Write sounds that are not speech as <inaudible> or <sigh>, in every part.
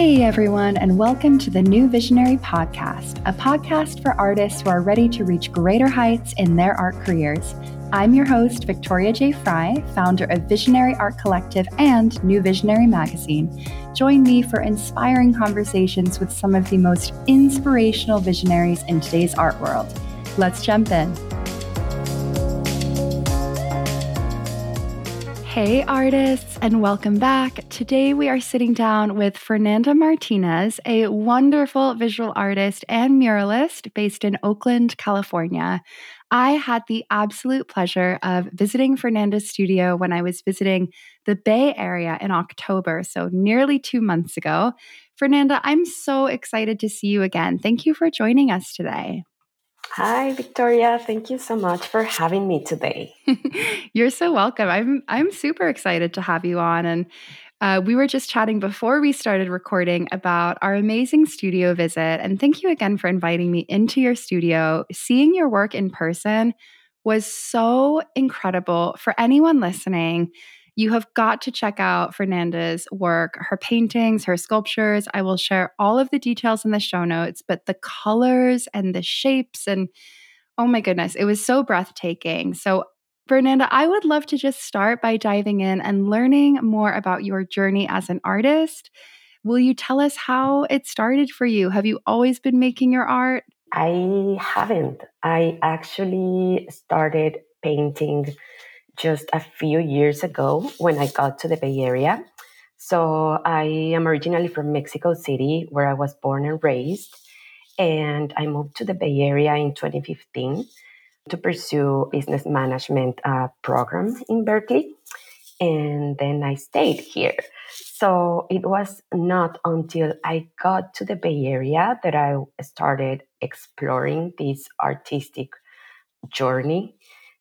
Hey everyone, and welcome to the New Visionary Podcast, a podcast for artists who are ready to reach greater heights in their art careers. I'm your host, Victoria J. Fry, founder of Visionary Art Collective and New Visionary Magazine. Join me for inspiring conversations with some of the most inspirational visionaries in today's art world. Let's jump in. Hey, artists, and welcome back. Today we are sitting down with Fernanda Martinez, a wonderful visual artist and muralist based in Oakland, California. I had the absolute pleasure of visiting Fernanda's studio when I was visiting the Bay Area in October, so nearly two months ago. Fernanda, I'm so excited to see you again. Thank you for joining us today. Hi, Victoria. Thank you so much for having me today. <laughs> You're so welcome. I'm I'm super excited to have you on and uh, we were just chatting before we started recording about our amazing studio visit. And thank you again for inviting me into your studio. Seeing your work in person was so incredible. For anyone listening, you have got to check out Fernanda's work, her paintings, her sculptures. I will share all of the details in the show notes, but the colors and the shapes and oh my goodness, it was so breathtaking. So, Fernanda, I would love to just start by diving in and learning more about your journey as an artist. Will you tell us how it started for you? Have you always been making your art? I haven't. I actually started painting just a few years ago when I got to the Bay Area. So I am originally from Mexico City, where I was born and raised. And I moved to the Bay Area in 2015 to pursue business management uh, program in Berkeley. And then I stayed here. So it was not until I got to the Bay Area that I started exploring this artistic journey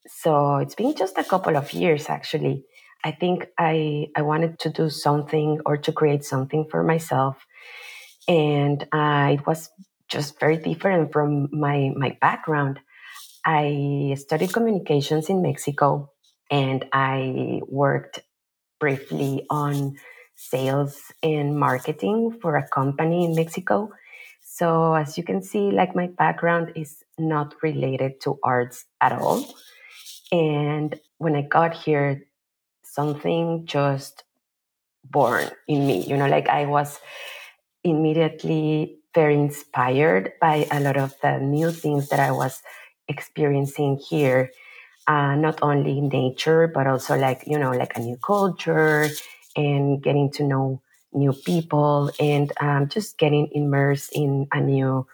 so it's been just a couple of years actually. I think I I wanted to do something or to create something for myself, and uh, it was just very different from my my background. I studied communications in Mexico, and I worked briefly on sales and marketing for a company in Mexico. So as you can see, like my background is not related to arts at all. And when I got here, something just born in me, you know, like I was immediately very inspired by a lot of the new things that I was experiencing here. Uh, not only nature, but also like, you know, like a new culture and getting to know new people and um, just getting immersed in a new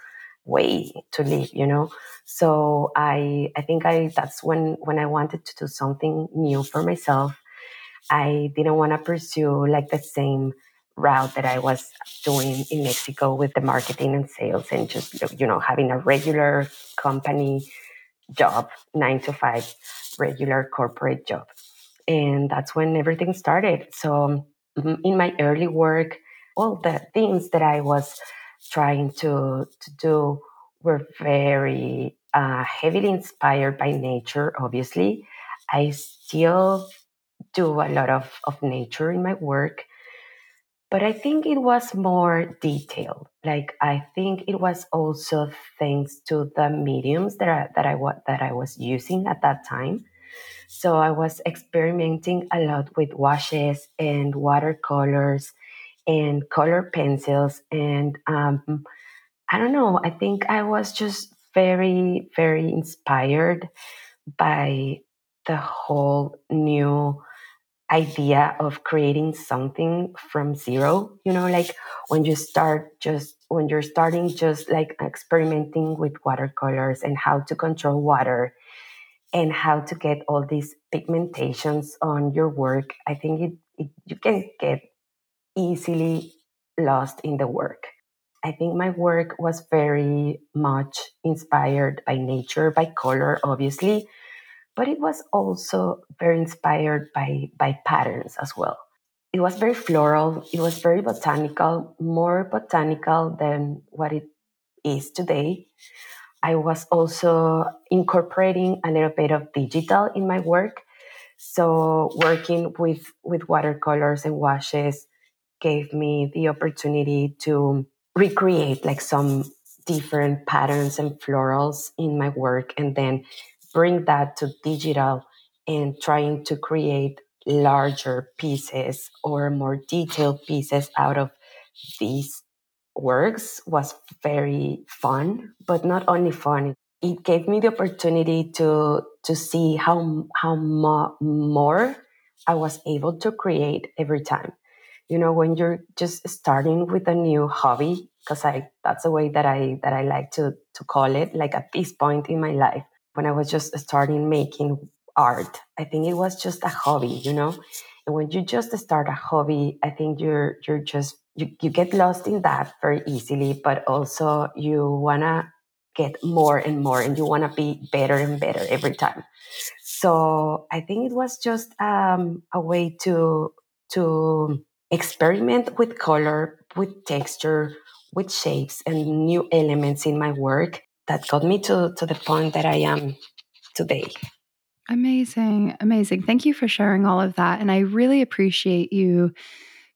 way to live you know? So i i think i that's when when i wanted to do something new for myself. I didn't want to pursue like the same route that i was doing in mexico with the marketing and sales and just you know having a regular company job nine to five regular corporate job. And that's when everything started. So mm, in my early work all the things that i was trying to, to do were very uh, heavily inspired by nature, obviously. I still do a lot of, of nature in my work, but I think it was more detailed. Like I think it was also thanks to the mediums that I, that I that I was using at that time. So I was experimenting a lot with washes and watercolors and color pencils and um, i don't know i think i was just very very inspired by the whole new idea of creating something from zero you know like when you start just when you're starting just like experimenting with watercolors and how to control water and how to get all these pigmentations on your work i think it, it you can get easily lost in the work. I think my work was very much inspired by nature, by color, obviously, but it was also very inspired by, by patterns as well. It was very floral, it was very botanical, more botanical than what it is today. I was also incorporating a little bit of digital in my work. So working with, with watercolors and washes gave me the opportunity to recreate like some different patterns and florals in my work and then bring that to digital and trying to create larger pieces or more detailed pieces out of these works was very fun but not only fun. It gave me the opportunity to to see how how mo- more i was able to create every time you know when you're just starting with a new hobby because i that's the way that i that i like to to call it like at this point in my life when i was just starting making art i think it was just a hobby you know? And when you just start a hobby i think you're you're just you, you get lost in that very easily but also you wanna get more and more and you wanna be better and better every time. So i think it was just um, a way to to experiment with color, with texture, with shapes and new elements in my work that got me to, to the point that I am today. Amazing. Amazing. Thank you for sharing all of that. And I really appreciate you,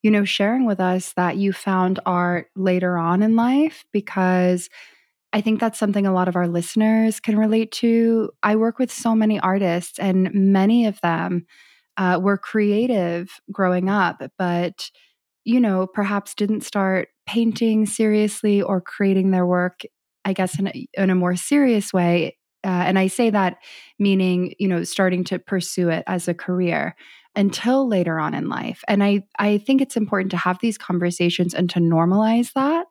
you know, sharing with us that you found art later on in life because I think that's something a lot of our listeners can relate to. I work with so many artists, and many of them uh, were creative growing up, but you know, perhaps didn't start painting seriously or creating their work, I guess, in a, in a more serious way. Uh, and I say that meaning, you know, starting to pursue it as a career until later on in life. And I, I think it's important to have these conversations and to normalize that.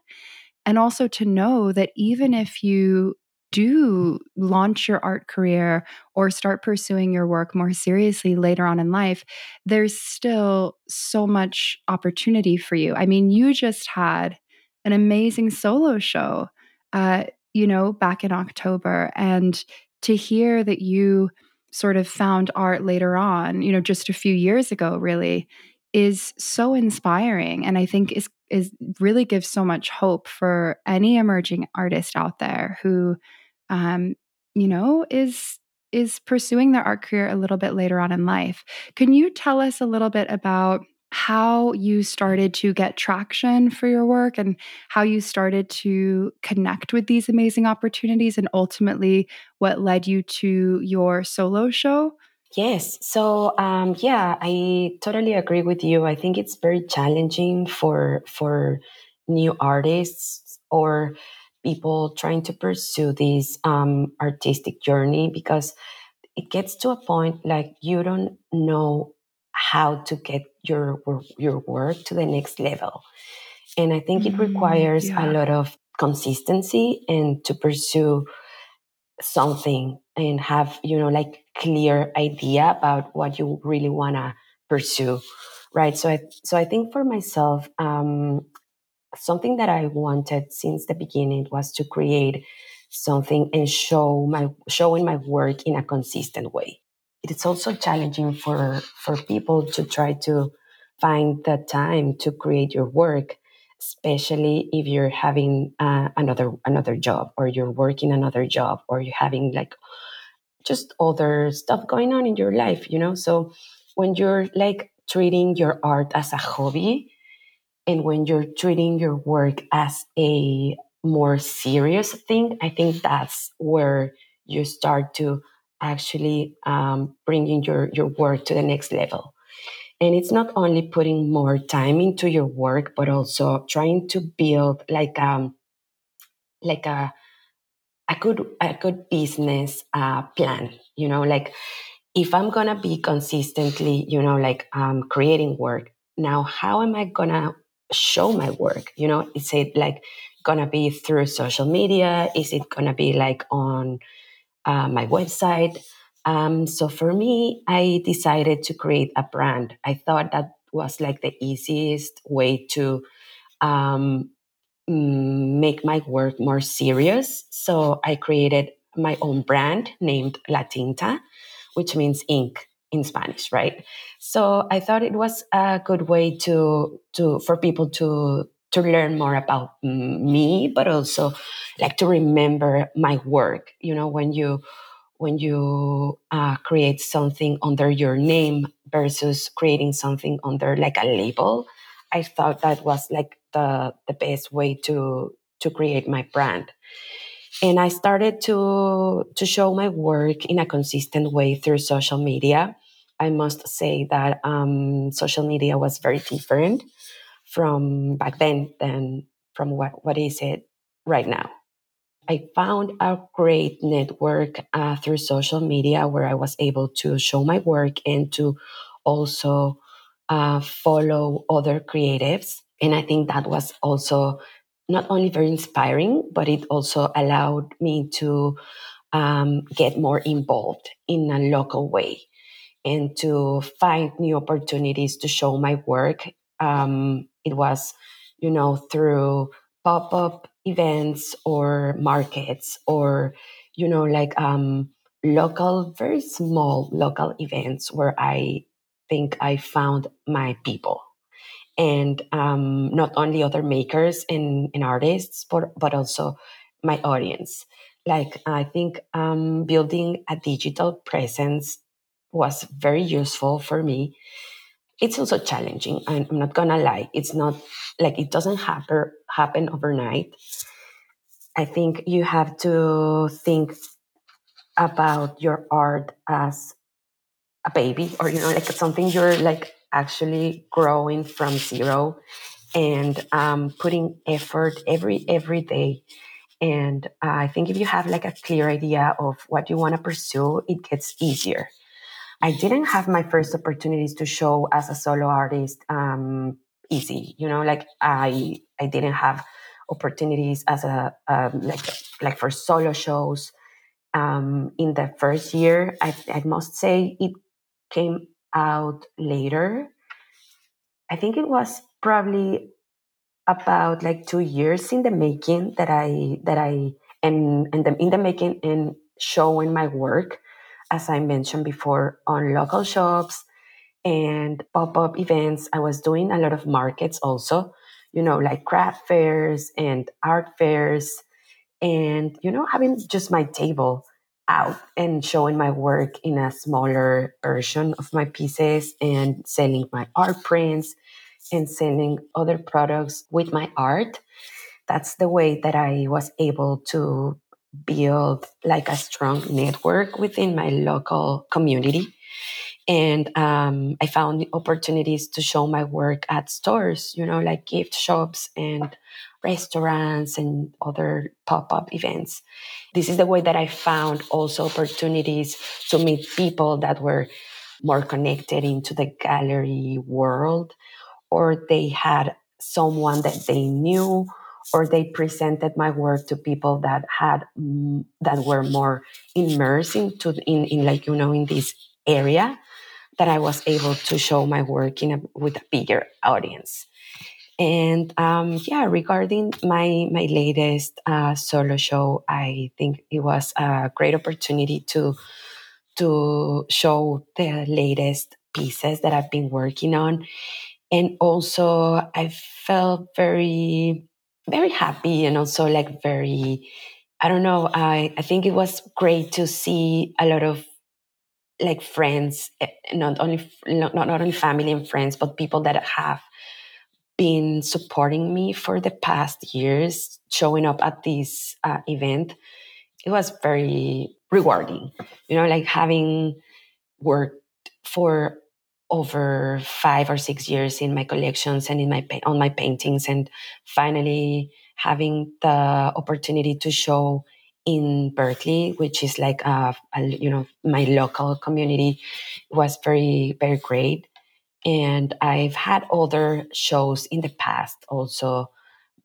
And also to know that even if you do launch your art career or start pursuing your work more seriously later on in life, there's still so much opportunity for you. I mean, you just had an amazing solo show, uh, you know, back in October. And to hear that you sort of found art later on, you know, just a few years ago, really, is so inspiring. And I think is is really gives so much hope for any emerging artist out there who um, you know, is is pursuing their art career a little bit later on in life. Can you tell us a little bit about how you started to get traction for your work and how you started to connect with these amazing opportunities and ultimately what led you to your solo show? Yes. So um, yeah, I totally agree with you. I think it's very challenging for for new artists or people trying to pursue this um, artistic journey because it gets to a point like you don't know how to get your your work to the next level and i think it mm, requires yeah. a lot of consistency and to pursue something and have you know like clear idea about what you really want to pursue right so i so i think for myself um something that I wanted since the beginning was to create something and show my showing my work in a consistent way. It's also challenging for for people to try to find the time to create your work, especially if you're having uh, another another job or you're working another job or you're having like just other stuff going on in your life, you know. So when you're like treating your art as a hobby, and when you're treating your work as a more serious thing, I think that's where you start to actually um, bringing your, your work to the next level. And it's not only putting more time into your work, but also trying to build like um like a a good a good business uh, plan. You know, like if I'm gonna be consistently, you know, like um, creating work. Now, how am I gonna show my work? You know, is it like gonna be through social media? Is it gonna be like on uh, my website? Um, so for me, I decided to create a brand. I thought that was like the easiest way to um, make my work more serious. So I created my own brand named La Tinta, which means ink in Spanish, right? So I thought it was a good way to to for people to to learn more about me, but also like to remember my work. You know, when you when you uh, create something under your name versus creating something under like a label, I thought that was like the the best way to to create my brand. And I started to to show my work in a consistent way through social media. I must say that um, social media was very different from back then than from what, what is it right now. I found a great network uh, through social media where I was able to show my work and to also uh, follow other creatives. And I think that was also not only very inspiring, but it also allowed me to um, get more involved in a local way and to find new opportunities to show my work. Um, it was, you know, through pop up events or markets or, you know, like um, local, very small local events where I think I found my people. And um, not only other makers and, and artists, but, but also my audience. Like, I think um, building a digital presence was very useful for me. It's also challenging. And I'm not gonna lie. It's not like it doesn't happen happen overnight. I think you have to think about your art as a baby or you know like something you're like actually growing from zero and um, putting effort every every day. And uh, i think if you have like a clear idea of what you want to pursue it gets easier. I didn't have my first opportunities to show as a solo artist um, easy you know like i i didn't have opportunities as a um, like like for solo shows um, in the first year. I, I must say it came out later. I think it was probably about like two years in the making that I that I and and the, in the making and showing my work, as I mentioned before, on local shops and pop up events. I was doing a lot of markets also, you know, like craft fairs and art fairs, and you know, having just my table out and showing my work in a smaller version of my pieces and selling my art prints and selling other products with my art. That's the way that I was able to build like a strong network within my local community. And um, I found opportunities to show my work at stores, you know, like gift shops and restaurants and other pop up events. This is the way that I found also opportunities to meet people that were more connected into the gallery world, or they had someone that they knew, or they presented my work to people that had mm, that were more immersed into in, in like you know in this area that I was able to show my work in a, with a bigger audience. And um, yeah, regarding my my latest uh, solo show, I think it was a great opportunity to to show the latest pieces that I've been working on, and also I felt very very happy and also like very I don't know I I think it was great to see a lot of like friends, eh, not only not, not only family and friends, but people that have been supporting me for the past years, showing up at this uh, event, it was very rewarding. You know, like having worked for over five or six years in my collections and in my on my paintings, and finally having the opportunity to show in Berkeley, which is like a, a, you know my local community, was very very great. And I've had other shows in the past also,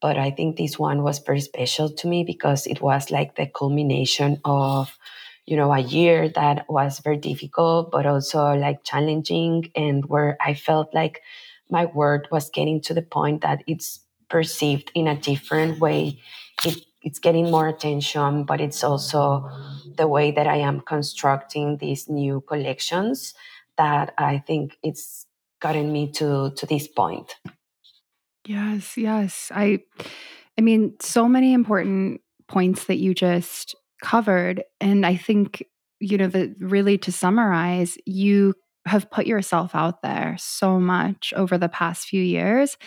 but I think this one was very special to me because it was like the culmination of, you know, a year that was very difficult, but also like challenging and where I felt like my work was getting to the point that it's perceived in a different way. It, it's getting more attention, but it's also the way that I am constructing these new collections that I think it's gotten me to to this point. Yes, yes. I I mean so many important points that you just covered and I think you know that really to summarize you have put yourself out there so much over the past few years.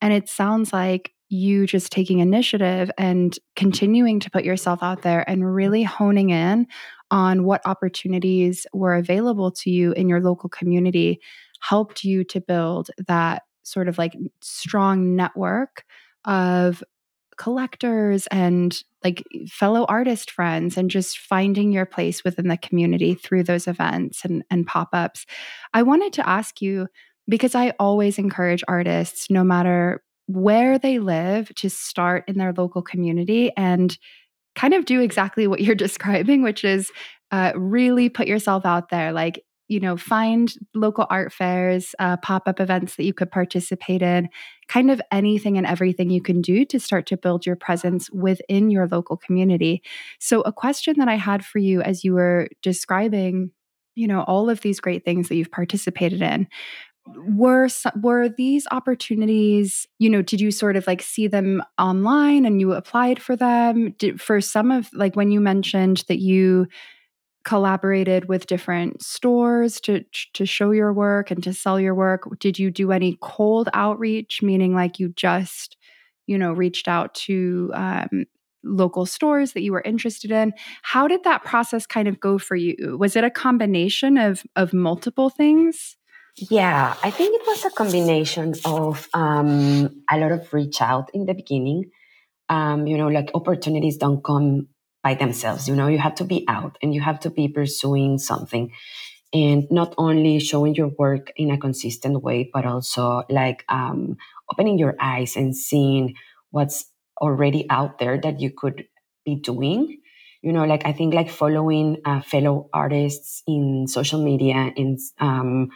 And it sounds like you just taking initiative and continuing to put yourself out there and really honing in on what opportunities were available to you in your local community helped you to build that sort of like strong network of collectors and like fellow artist friends and just finding your place within the community through those events and, and pop-ups. I wanted to ask you because i always encourage artists no matter where they live to start in their local community and kind of do exactly what you're <laughs> describing which is uh, really put yourself out there like you know, find local art fairs, uh, pop up events that you could participate in, kind of anything and everything you can do to start to build your presence within your local community. So, a question that I had for you as you were describing, you know, all of these great things that you've participated in were were these opportunities you know did you sort of like see them online and you applied for them did, for some of like when you mentioned that you collaborated with different stores to to show your work and to sell your work? Did you do any cold outreach meaning like you just you know reached out to um, local stores that you were interested in? How did that process kind of go for you? Was it a combination of of multiple things? Yeah i think it was a combination of um, a lot of reach out in the beginning. Um, you know like opportunities don't come by themselves. You know, you have to be out and you have to be pursuing something and not only showing your work in a consistent way, but also like um, opening your eyes and seeing what's already out there that you could be doing. You know, like I think like following uh, fellow artists in social media and um,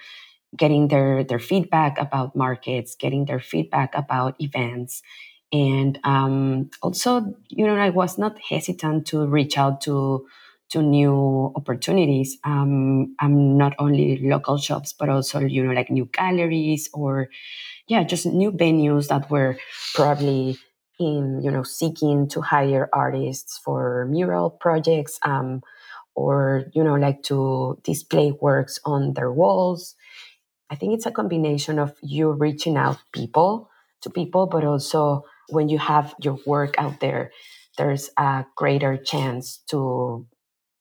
getting their their feedback about markets, getting their feedback about events, and um, also you know i was not hesitant to reach out to to new opportunities. Um, i'm not only local shops but also you know like new galleries or yeah just new venues that were probably in you know seeking to hire artists for mural projects um, or you know like to display works on their walls. I think it's a combination of you reaching out people to people but also when you have your work out there, there's a greater chance to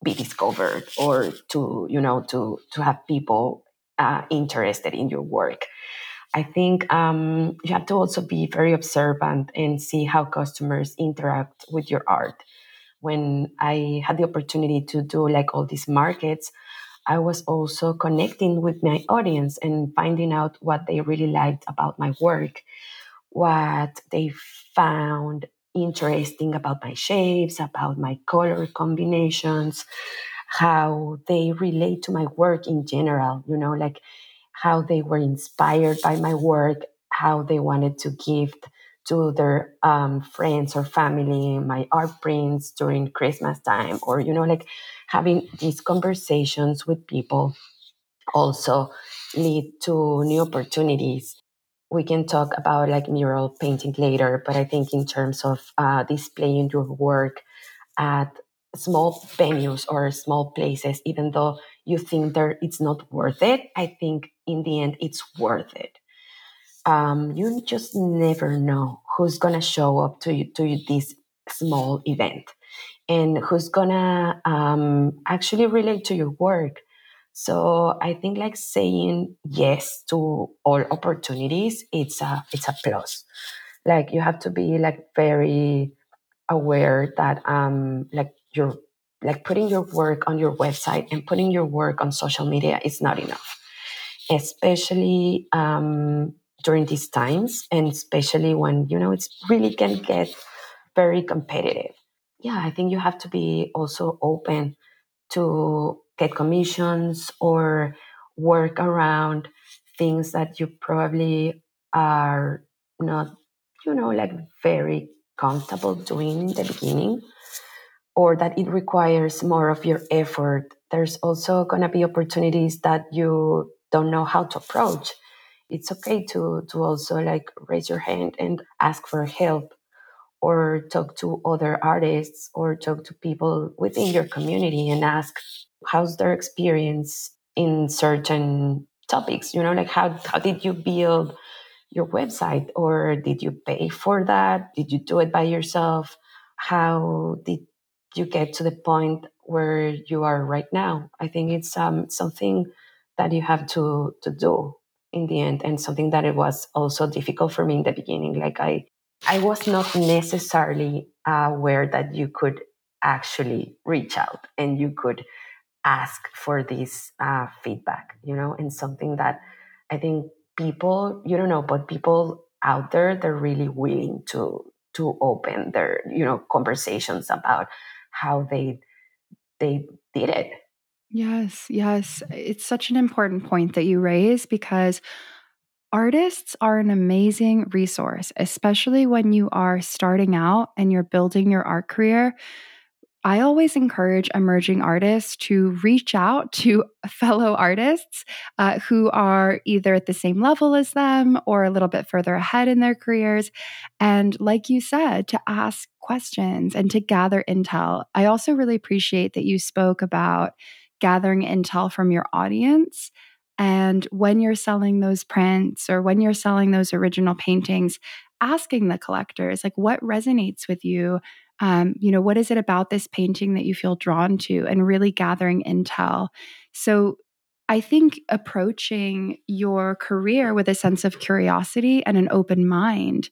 be discovered or to you know to to have people uh, interested in your work. I think um, you have to also be very observant and see how customers interact with your art. When I had the opportunity to do like all these markets, I was also connecting with my audience and finding out what they really liked about my work what they found interesting about my shapes, about my color combinations, how they relate to my work in general, you know, like how they were inspired by my work, how they wanted to gift to their um, friends or family my art prints during Christmas time, or, you know, like having these conversations with people also lead to new opportunities we can talk about like mural painting later, but I think in terms of uh, displaying your work at small venues or small places, even though you think there it's not worth it, I think in the end it's worth it. Um, you just never know who's gonna show up to you to this small event and who's gonna um, actually relate to your work so I think like saying yes to all opportunities, it's a it's a plus. Like you have to be like very aware that um like you're like putting your work on your website and putting your work on social media is not enough, especially um, during these times, and especially when you know it's really can get very competitive. Yeah, I think you have to be also open to get commissions or work around things that you probably are not, you know, like very comfortable doing in the beginning or that it requires more of your effort. There's also going to be opportunities that you don't know how to approach. It's okay to to also like raise your hand and ask for help or talk to other artists or talk to people within your community and ask how's their experience in certain topics you know like how how did you build your website or did you pay for that? Did you do it by yourself? How did you get to the point where you are right now? I think it's um, something that you have to to do in the end and something that it was also difficult for me in the beginning. Like i i was not necessarily aware that you could actually reach out and you could ask for this uh, feedback you know and something that i think people you don't know but people out there they're really willing to to open their you know conversations about how they they did it. Yes yes. It's such an important point that you raise because artists are an amazing resource especially when you are starting out and you're building your art career I always encourage emerging artists to reach out to <laughs> fellow artists uh, who are either at the same level as them or a little bit further ahead in their careers. And like you said, to ask questions and to gather intel. I also really appreciate that you spoke about gathering intel from your audience. And when you're selling those prints or when you're selling those original paintings, asking the collectors, like, what resonates with you? Um, you know, what is it about this painting that you feel drawn to and really gathering intel. So I think approaching your career with a sense of curiosity and an open mind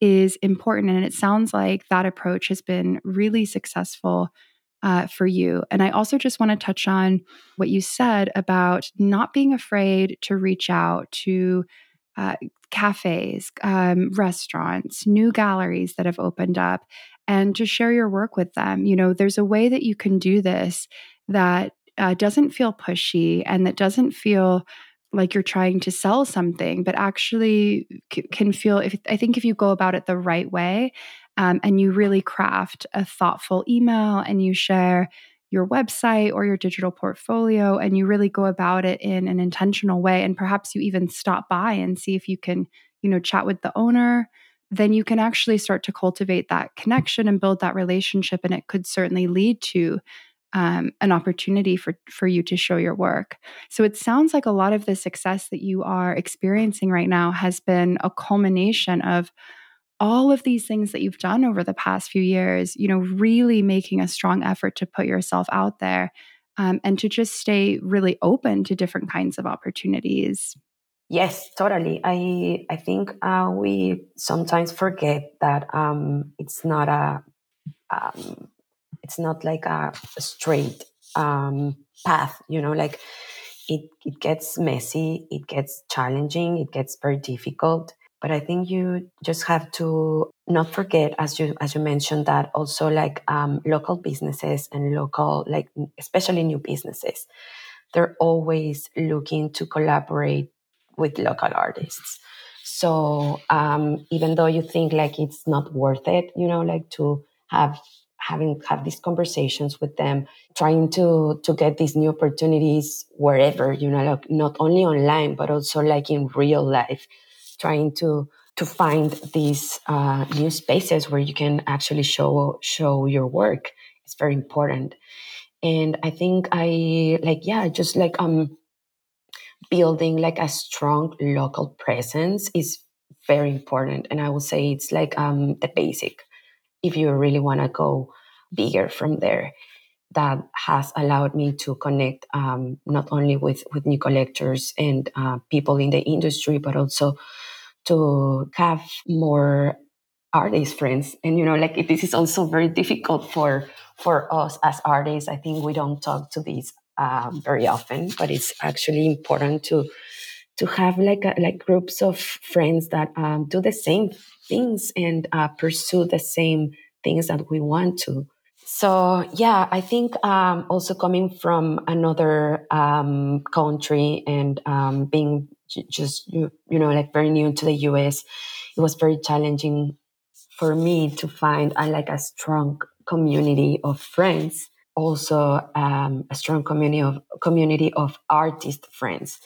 is important. And it sounds like that approach has been really successful uh, for you. And I also just want to touch on what you said about not being afraid to reach out to uh, cafes, um, restaurants, new galleries that have opened up, and to share your work with them. You know, there's a way that you can do this that uh, doesn't feel pushy and that doesn't feel like you're trying to sell something, but actually c- can feel. If I think if you go about it the right way, um, and you really craft a thoughtful email and you share your website or your digital portfolio and you really go about it in an intentional way and perhaps you even stop by and see if you can you know chat with the owner then you can actually start to cultivate that connection and build that relationship. And it could certainly lead to um, an opportunity for for you to show your work. So it sounds like a lot of the success that you are experiencing right now has been a culmination of all of these things that you've done over the past few years. You know, really making a strong effort to put yourself out there um, and to just stay really open to different kinds of opportunities. Yes, totally. I I think uh, we sometimes forget that um, it's not a um, it's not like a, straight um, path. You know, like it it gets messy, it gets challenging, it gets very difficult. But I think you just have to not forget, as you as you mentioned, that also like um, local businesses and local like especially new businesses, they're always looking to collaborate with local artists. So um, even though you think like it's not worth it, you know, like to have having have these conversations with them, trying to to get these new opportunities wherever, you know, like not only online but also like in real life, trying to to find these uh, new spaces where you can actually show show your work. It's very important, and I think I like yeah, just like um building like a strong local presence is very important and i would say it's like um, the basic. If you really want to go bigger from there that has allowed me to connect um, not only with with new collectors and uh, people in the industry but also to have more artist friends. And you know like this is also very difficult for for us as artists. I think we don't talk to these um, very often, but it's actually important to to have like a, like groups of friends that um, do the same things and uh, pursue the same things that we want to. So yeah, I think um, also coming from another um, country and um, being just you, you know like very new to the US, it was very challenging for me to find a, like a strong community of friends also um, a strong community of community of artist friends.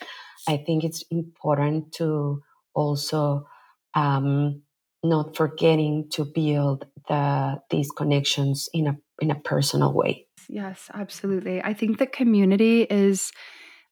I think it's important to also um, not forgetting to build the these connections in a in a personal way. Yes, absolutely. I think that community is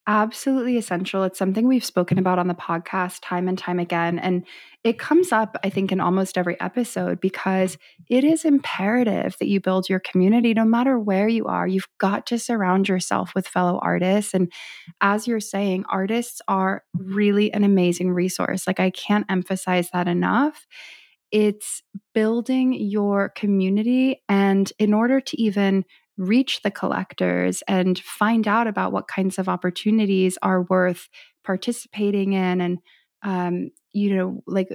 absolutely essential. It's something we've spoken about on the podcast time and time again. And it comes up, I think, in almost every episode because it is imperative that you build your community no matter where you are. You've got to surround yourself with fellow artists. And as you're saying, artists are really an amazing resource. Like, I can't emphasize that enough. It's building your community. And in order to even reach the collectors and find out about what kinds of opportunities are worth participating in and um, you know like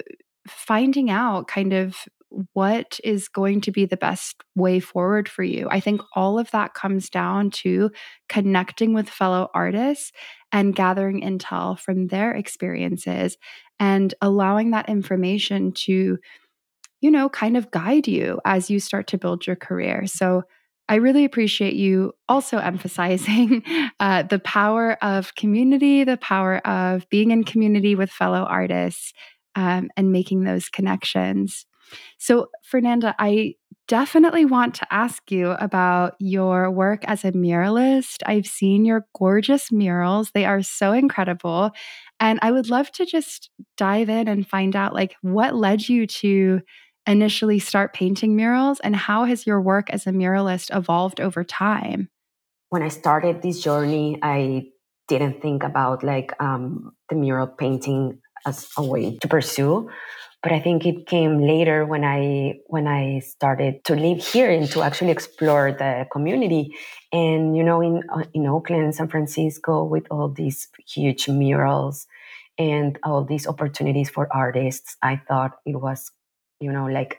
finding out kind of what is going to be the best way forward for you. I think all of that comes down to connecting with fellow artists and gathering intel from their experiences and allowing that information to, you know, kind of guide you as you start to build your career. So I really appreciate you also emphasizing <laughs> uh, the power of community, the power of being in community with fellow artists, um, and making those connections. So, Fernanda, I definitely want to ask you about your work as a muralist. I've seen your gorgeous murals, they are so incredible. And I would love to just dive in and find out like what led you to initially start painting murals and how has your work as a muralist evolved over time? When I started this journey, I didn't think about like um, the mural painting as a way to pursue but i think it came later when i when i started to live here and to actually explore the community and you know in uh, in oakland san francisco with all these huge murals and all these opportunities for artists i thought it was you know like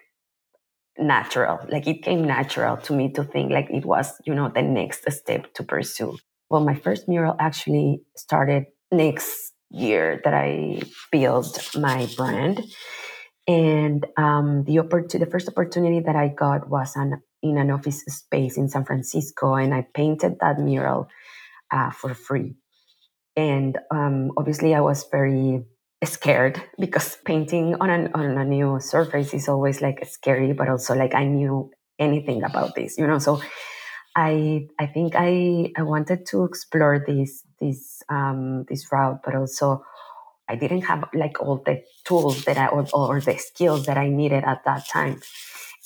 natural like it came natural to me to think like it was you know the next step to pursue. Well my first mural actually started next year that i built my brand. And um, the opportunity the first opportunity that i got was an, in an office space in san francisco and i painted that mural uh, for free. And um, obviously i was very scared because painting on, an, on a new surface is always like scary, but also like I knew anything about this, you know. So I I think I I wanted to explore this this um, this route, but also I didn't have like all the tools that I or, or the skills that I needed at that time,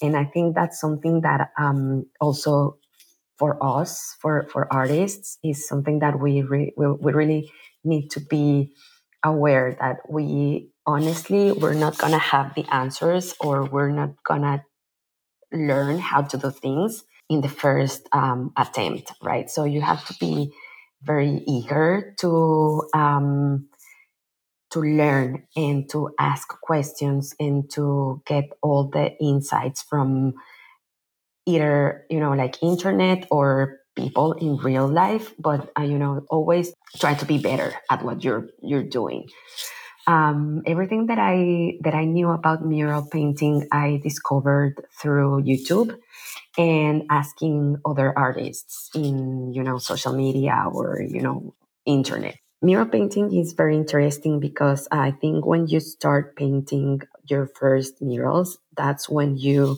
and I think that's something that um, also for us for for artists is something that we re, we, we really need to be aware that we honestly we're not gonna have the answers or we're not gonna learn how to do things in the first um, attempt right? So you have to be very eager to um, to learn and to ask questions and to get all the insights from either you know like internet or people in real life but uh, you know always try to be better at what you're you're doing. Um, everything that i that i knew about mural painting i discovered through youtube and asking other artists in you know social media or you know internet. Mural painting is very interesting because i think when you start painting your first murals that's when you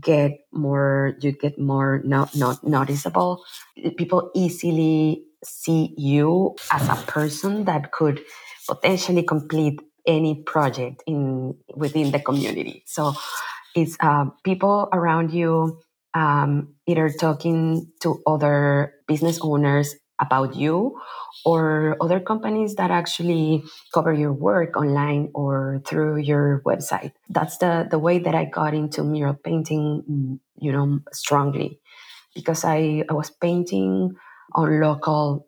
get more you get more not not noticeable. People easily see you as a person that could potentially complete any project in within the community. So it's uh, people around you um, either talking to other business owners about you or other companies that actually cover your work online or through your website. That's the, the way that I got into mural painting, you know, strongly because I, I was painting on local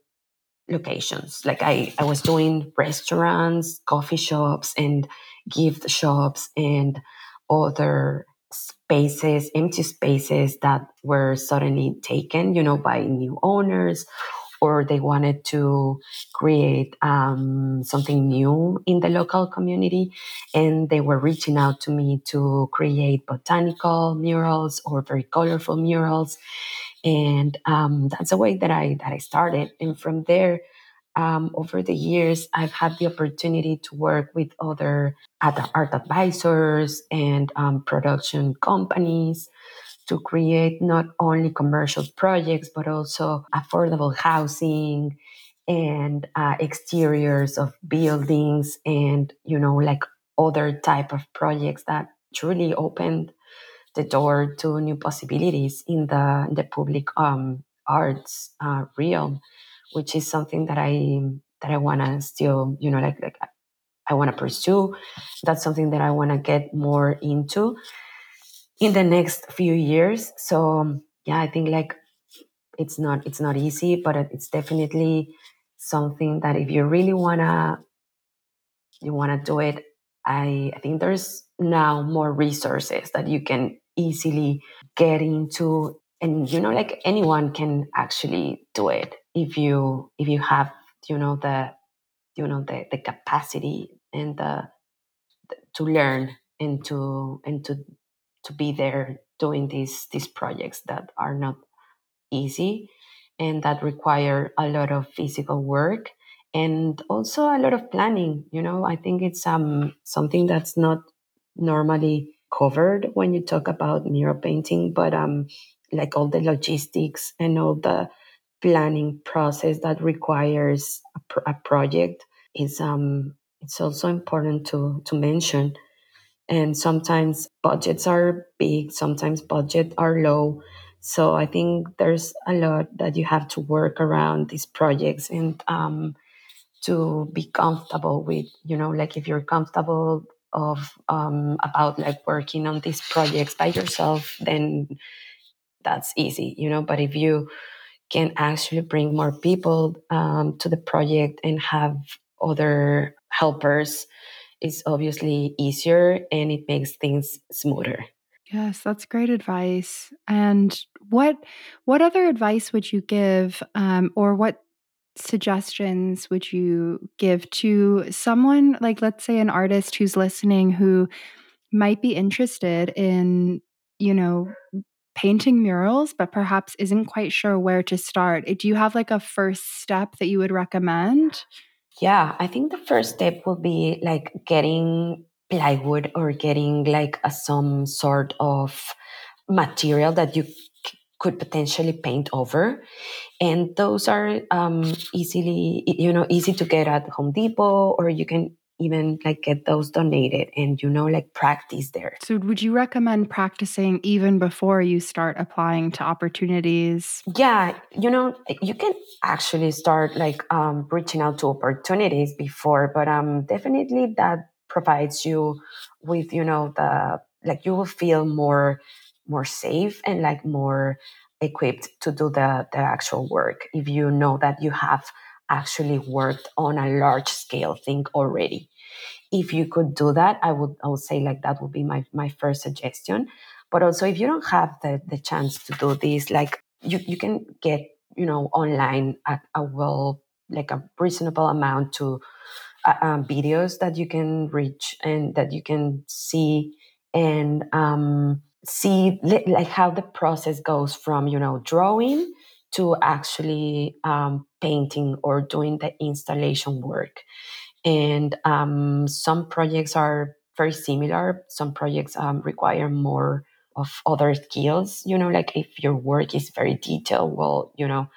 locations. Like I, I was doing restaurants, coffee shops, and gift shops, and other spaces, empty spaces that were suddenly taken, you know, by new owners or they wanted to create um, something new in the local community. And they were reaching out to me to create botanical murals or very colorful murals. And um, that's the way that I that I started. And from there, um, over the years, I've had the opportunity to work with other art advisors and um, production companies to create not only commercial projects, but also affordable housing and uh, exteriors of buildings and you know like other type of projects that truly opened the door to new possibilities in the in the public um, arts uh, realm, which is something that I that I want to still you know like like I want to pursue. That's something that I want to get more into in the next few years. So um, yeah, I think like it's not it's not easy, but it's definitely something that if you really wanna you wanna do it, I I think there's now more resources that you can easily get into and you know like anyone can actually do it if you if you have you know the you know the, the capacity and the, the to learn and to and to to be there doing these these projects that are not easy and that require a lot of physical work and also a lot of planning you know? I think it's um something that's not normally covered when you talk about mural painting but um like all the logistics and all the planning process that requires a, a project is um it's also important to to mention and sometimes budgets are big sometimes budget are low. So i think there's a lot that you have to work around these projects and um, to be comfortable with you know like if you're comfortable of um, about like working on these projects by yourself then that's easy you know? But if you can actually bring more people um, to the project and have other helpers is obviously easier and it makes things smoother. Yes, that's great advice. And what what other advice would you give, um, or what suggestions would you give to someone like, let's say, an artist who's listening who might be interested in, you know, painting murals, but perhaps isn't quite sure where to start? Do you have like a first step that you would recommend? Yeah, I think the first step will be like getting plywood or getting like a, some sort of material that you c- could potentially paint over. And those are um, easily you know easy to get at home depot or you can even like get those donated and you know like practice there. So would you recommend practicing even before you start applying to opportunities? Yeah you know you can actually start like um, reaching out to opportunities before but um definitely that provides you with you know the like you will feel more more safe and like more equipped to do the the actual work if you know that you have actually worked on a large scale thing already. If you could do that, I would I would say like that would be my, my first suggestion. But also if you don't have the, the chance to do this, like you, you can get, you know, online at a well like a reasonable amount to uh, um, videos that you can reach and that you can see and um, see like how the process goes from you know drawing to actually um, painting or doing the installation work. And um, some projects are very similar. Some projects um, require more of other skills. You know, like if your work is very detailed, well, you know,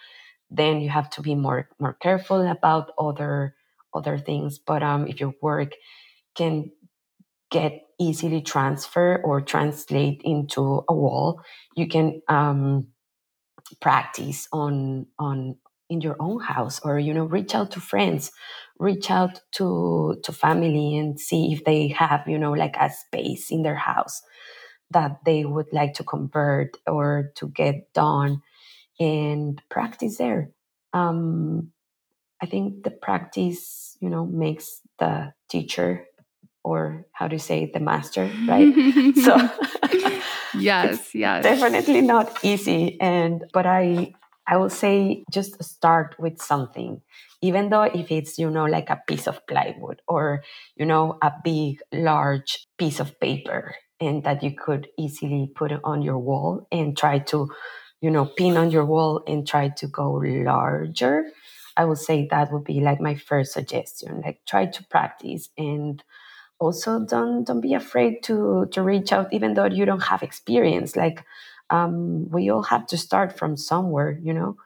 then you have to be more more careful about other other things. But um, if your work can get easily transfer or translate into a wall, you can um, practice on on in your own house or you know reach out to friends reach out to to family and see if they have you know like a space in their house that they would like to convert or to get done and practice there. Um i think the practice you know makes the teacher or how to say the master right? <laughs> So yes yes. definitely not easy and but i i will say just start with something. Even though if it's you know like a piece of plywood or you know a big large piece of paper and that you could easily put it on your wall and try to you know pin on your wall and try to go larger i would say that would be like my first suggestion. Like try to practice and also don't don't be afraid to to reach out even though you don't have experience. Like um, we all have to start from somewhere you know?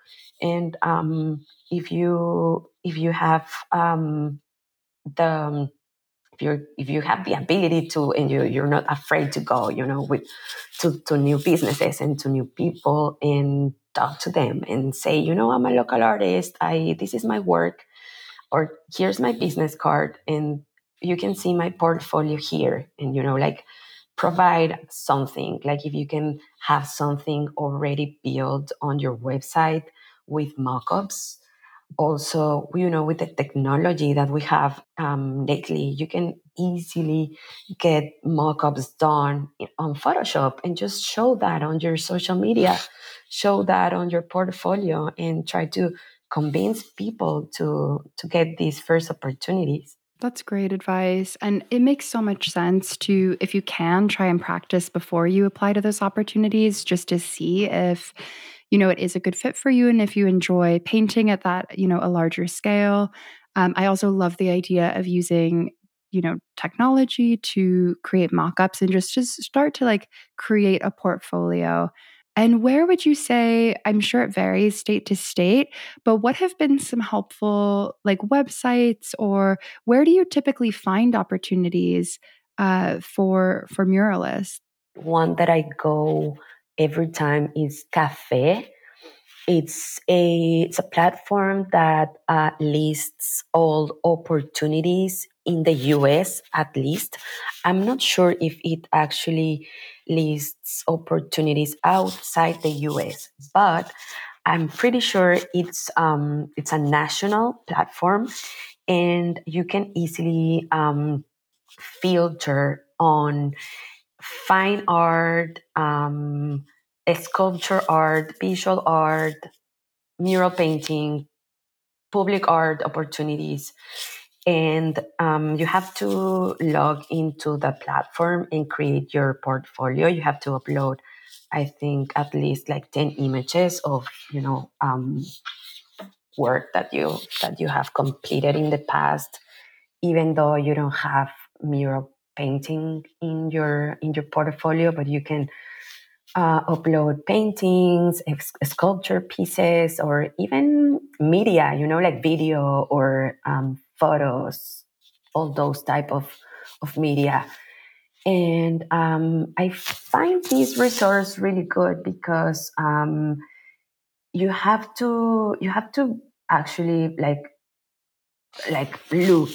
And um, if you if you have um, the um, if you if you have the ability to and you you're not afraid to go you know with to, to new businesses and to new people and talk to them and say you know i'm a local artist. I this is my work or here's my business card and you can see my portfolio here and you know like provide something. Like if you can have something already built on your website with mockups also you know with the technology that we have um, lately you can easily get mockups done on photoshop and just show that on your social media show that on your portfolio and try to convince people to to get these first opportunities that's great advice. And it makes so much sense to, if you can, try and practice before you apply to those opportunities just to see if you know it is a good fit for you and if you enjoy painting at that you know a larger scale um, i also love the idea of using you know technology to create mock-ups and just just start to like create a portfolio and where would you say i'm sure it varies state to state but what have been some helpful like websites or where do you typically find opportunities uh, for for muralists one that i go every time is Cafe. It's a it's a platform that uh, lists all opportunities in the US at least. I'm not sure if it actually lists opportunities outside the US, but I'm pretty sure it's um, it's a national platform, and you can easily um, filter on fine art, um, sculpture art, visual art, mural painting, public art opportunities. And um, you have to log into the platform and create your portfolio. You have to upload, I think, at least like 10 images of, you know, um, work that you that you have completed in the past, even though you don't have mural painting in your in your portfolio, but you can uh, upload paintings, sculpture pieces, or even media. You know, like video or um, photos, all those type of of media. And um, I find this resource really good because um, you have to you have to actually like like look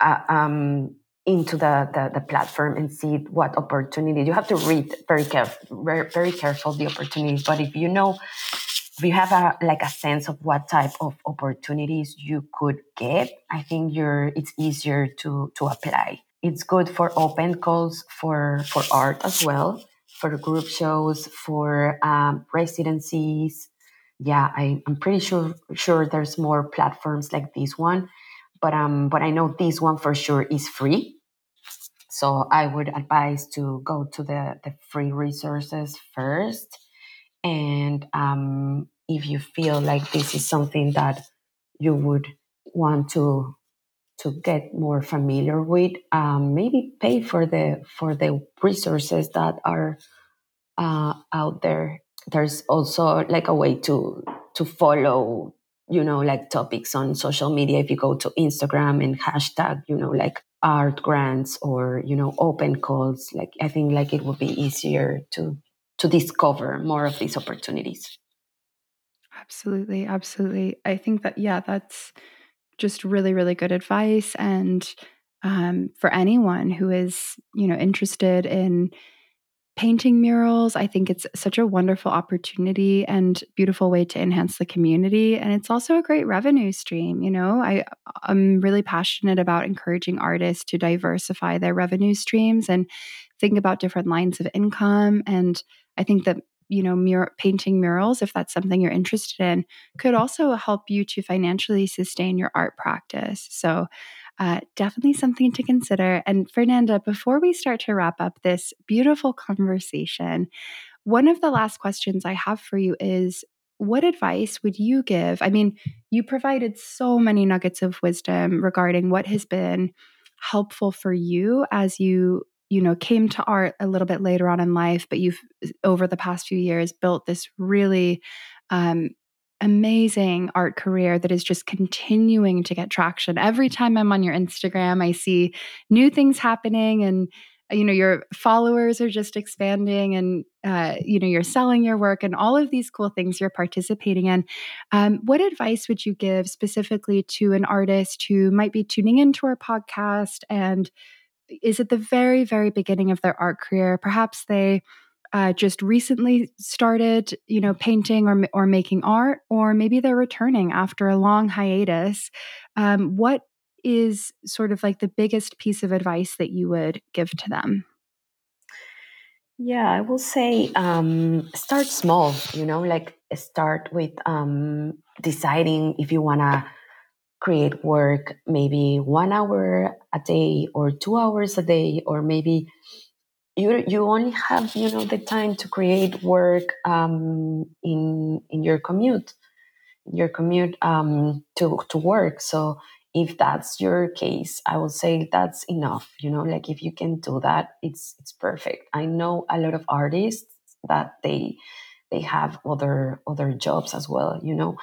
uh, um, into the, the, the, platform and see what opportunity you have to read very careful very, very careful the opportunities but if you know if you have a like a sense of what type of opportunities you could get i think you're it's easier to to apply. It's good for open calls for for art as well for group shows for um, residencies. Yeah I, i'm pretty sure sure there's more platforms like this one but um but i know this one for sure is free. So I would advise to go to the, the free resources first. And um, if you feel like this is something that you would want to to get more familiar with, um, maybe pay for the for the resources that are uh, out there. There's also like a way to to follow you know like topics on social media if you go to instagram and hashtag you know like art grants or you know open calls like i think like it would be easier to to discover more of these opportunities. Absolutely absolutely. I think that yeah that's just really really good advice and um, for anyone who is you know interested in painting murals. I think it's such a wonderful opportunity and beautiful way to enhance the community. And it's also a great revenue stream. You know, I, I'm really passionate about encouraging artists to diversify their revenue streams and think about different lines of income. And I think that you know, mur- painting murals, if that's something you're interested in, could also help you to financially sustain your art practice. So uh, definitely something to consider. And Fernanda, before we start to wrap up this beautiful conversation, one of the last questions I have for you is what advice would you give? I mean, you provided so many nuggets of wisdom regarding what has been helpful for you as you you know came to art a little bit later on in life but you've over the past few years built this really um, amazing art career that is just continuing to get traction. Every time I'm on your Instagram, I see new things happening and you know your followers are just expanding and uh, you know you're selling your work and all of these cool things you're participating in. Um, what advice would you give specifically to an artist who might be tuning into our podcast and is at the very very beginning of their art career? Perhaps they uh, just recently started, you know, painting or or making art, or maybe they're returning after a long hiatus. Um, what is sort of like the biggest piece of advice that you would give to them? Yeah, I will say um, start small, you know, like start with um, deciding if you want to create work maybe one hour a day or two hours a day, or maybe you you only have you know the time to create work um, in in your commute, your commute um, to to work. So if that's your case i would say that's enough you know like if you can do that it's it's perfect i know a lot of artists that they they have other other jobs as well you know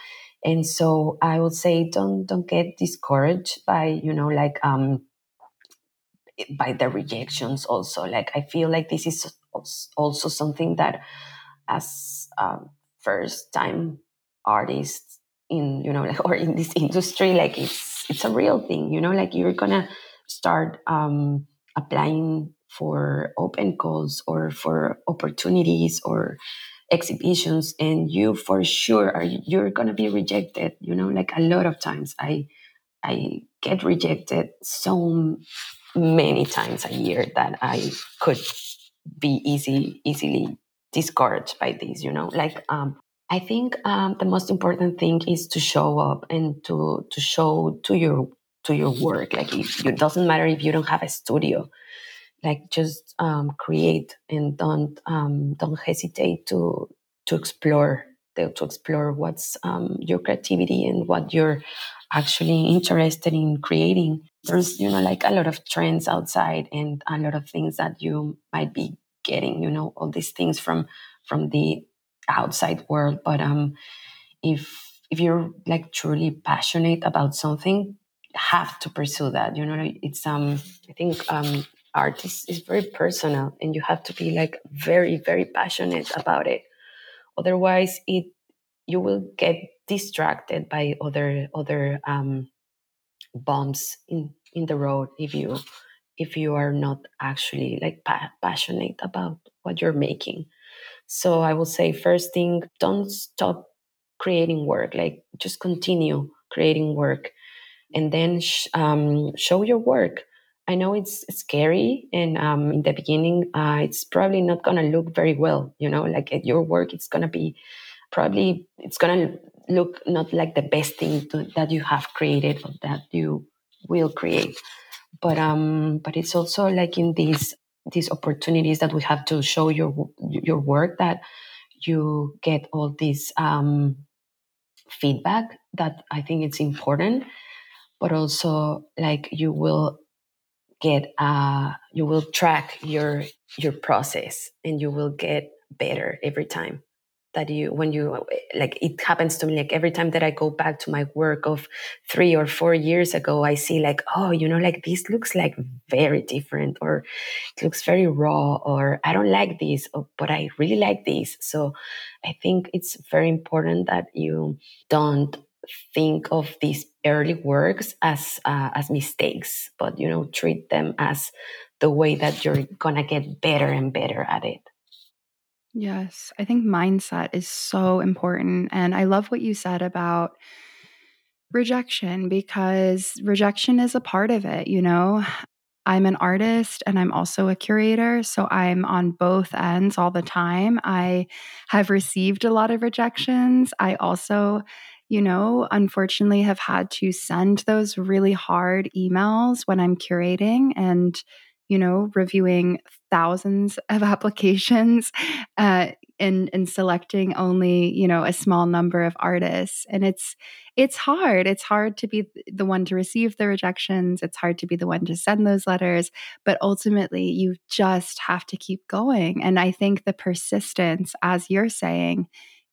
and so i would say don't don't get discouraged by you know like um by the rejections also. Like i feel like this is also something that as a first time artist in you know like, <laughs> or in this industry like it's it's a real thing you know? Like you're gonna start um, applying for open calls or for opportunities or exhibitions and you for sure are you're gonna be rejected you know? Like a lot of times i i get rejected so many times a year that i could be easy easily discouraged by this you know like um I think um, the most important thing is to show up and to to show to your to your work. Like if, it doesn't matter if you don't have a studio, like just um, create and don't um, don't hesitate to to explore to, to explore what's um, your creativity and what you're actually interested in creating. There's you know like a lot of trends outside and a lot of things that you might be getting. You know all these things from from the outside world but um if if you're like truly passionate about something have to pursue that you know it's um i think um art is, is very personal and you have to be like very very passionate about it otherwise it you will get distracted by other other um bumps in in the road if you if you are not actually like pa- passionate about what you're making so I will say, first thing, don't stop creating work. Like just continue creating work, and then sh- um, show your work. I know it's scary, and um, in the beginning, uh, it's probably not gonna look very well. You know, like at your work, it's gonna be probably it's gonna look not like the best thing to, that you have created or that you will create. But um, but it's also like in these these opportunities that we have to show your your work that you get all this um, feedback that I think it's important, but also like you will get uh, you will track your your process and you will get better every time that you when you like it happens to me like every time that i go back to my work of three or four years ago i see like oh you know like this looks like very different or it looks very raw or i don't like this or, but i really like this. So i think it's very important that you don't think of these early works as uh, as mistakes but you know treat them as the way that you're gonna get better and better at it Yes, I think mindset is so important. And I love what you said about rejection because rejection is a part of it. You know, I'm an artist and I'm also a curator. So I'm on both ends all the time. I have received a lot of rejections. I also, you know, unfortunately have had to send those really hard emails when I'm curating and you know, reviewing thousands <laughs> of applications uh, and and selecting only you know a small number of artists and it's it's hard it's hard to be the one to receive the rejections it's hard to be the one to send those letters but ultimately you just have to keep going and i think the persistence as you're saying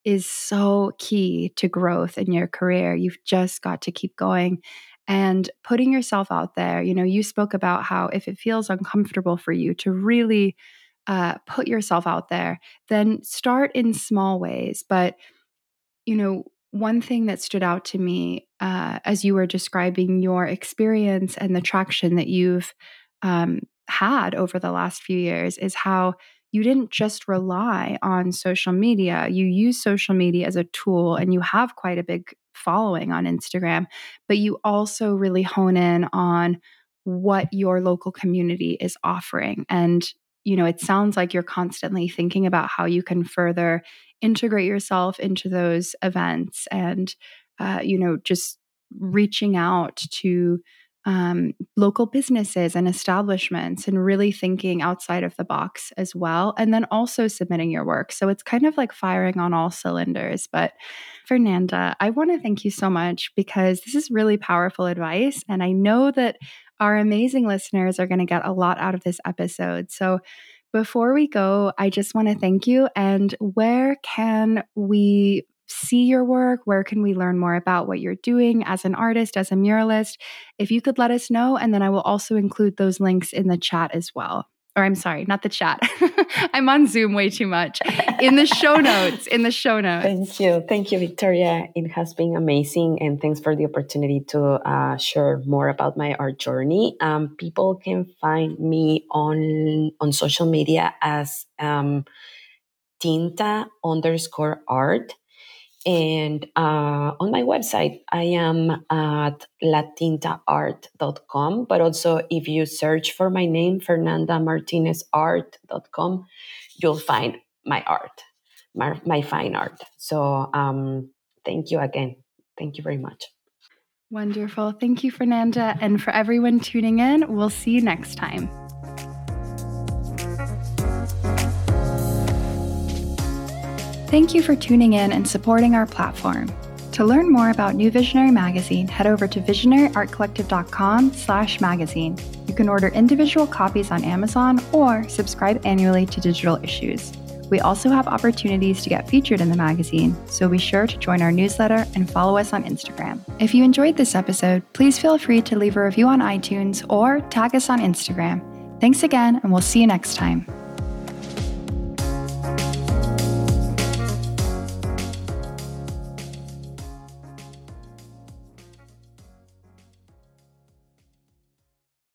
is so key to growth in your career. You've just got to keep going and putting yourself out there. You know, you spoke about how if it feels uncomfortable for you to really uh, put yourself out there, then start in small ways. But, you know, one thing that stood out to me uh, as you were describing your experience and the traction that you've um, had over the last few years is how you didn't just rely on social media. You use social media as a tool and you have quite a big following on Instagram, but you also really hone in on what your local community is offering. And, you know, it sounds like you're constantly thinking about how you can further integrate yourself into those events and, uh, you know, just reaching out to um, local businesses and establishments and really thinking outside of the box as well. And then also submitting your work. So it's kind of like firing on all cylinders. But Fernanda, I want to thank you so much because this is really powerful advice. And I know that our amazing listeners are going to get a lot out of this episode. So before we go, I just want to thank you. And where can we see your work? Where can we learn more about what you're doing as an artist, as a muralist? If you could let us know, and then I will also include those links in the chat as well. Or I'm sorry, not the chat. <laughs> I'm on Zoom way too much. In the show notes, in the show <laughs> notes. Thank you. Thank you, Victoria. It has been amazing. And thanks for the opportunity to uh, share more about my art journey. Um, people can find me on, on social media as um, tinta underscore art. And uh, on my website, I am at latintaart.com. But also, if you search for my name, Fernanda Martinez fernandamartinezart.com, you'll find my art, my, my fine art. So um, thank you again. Thank you very much. Wonderful. Thank you, Fernanda. And for everyone tuning in, we'll see you next time. Thank you for tuning in and supporting our platform. To learn more about New Visionary Magazine, head over to visionaryartcollective.com slash magazine. You can order individual copies on Amazon or subscribe annually to digital issues. We also have opportunities to get featured in the magazine, so be sure to join our newsletter and follow us on Instagram. If you enjoyed this episode, please feel free to leave a review on iTunes or tag us on Instagram. Thanks again, and we'll see you next time.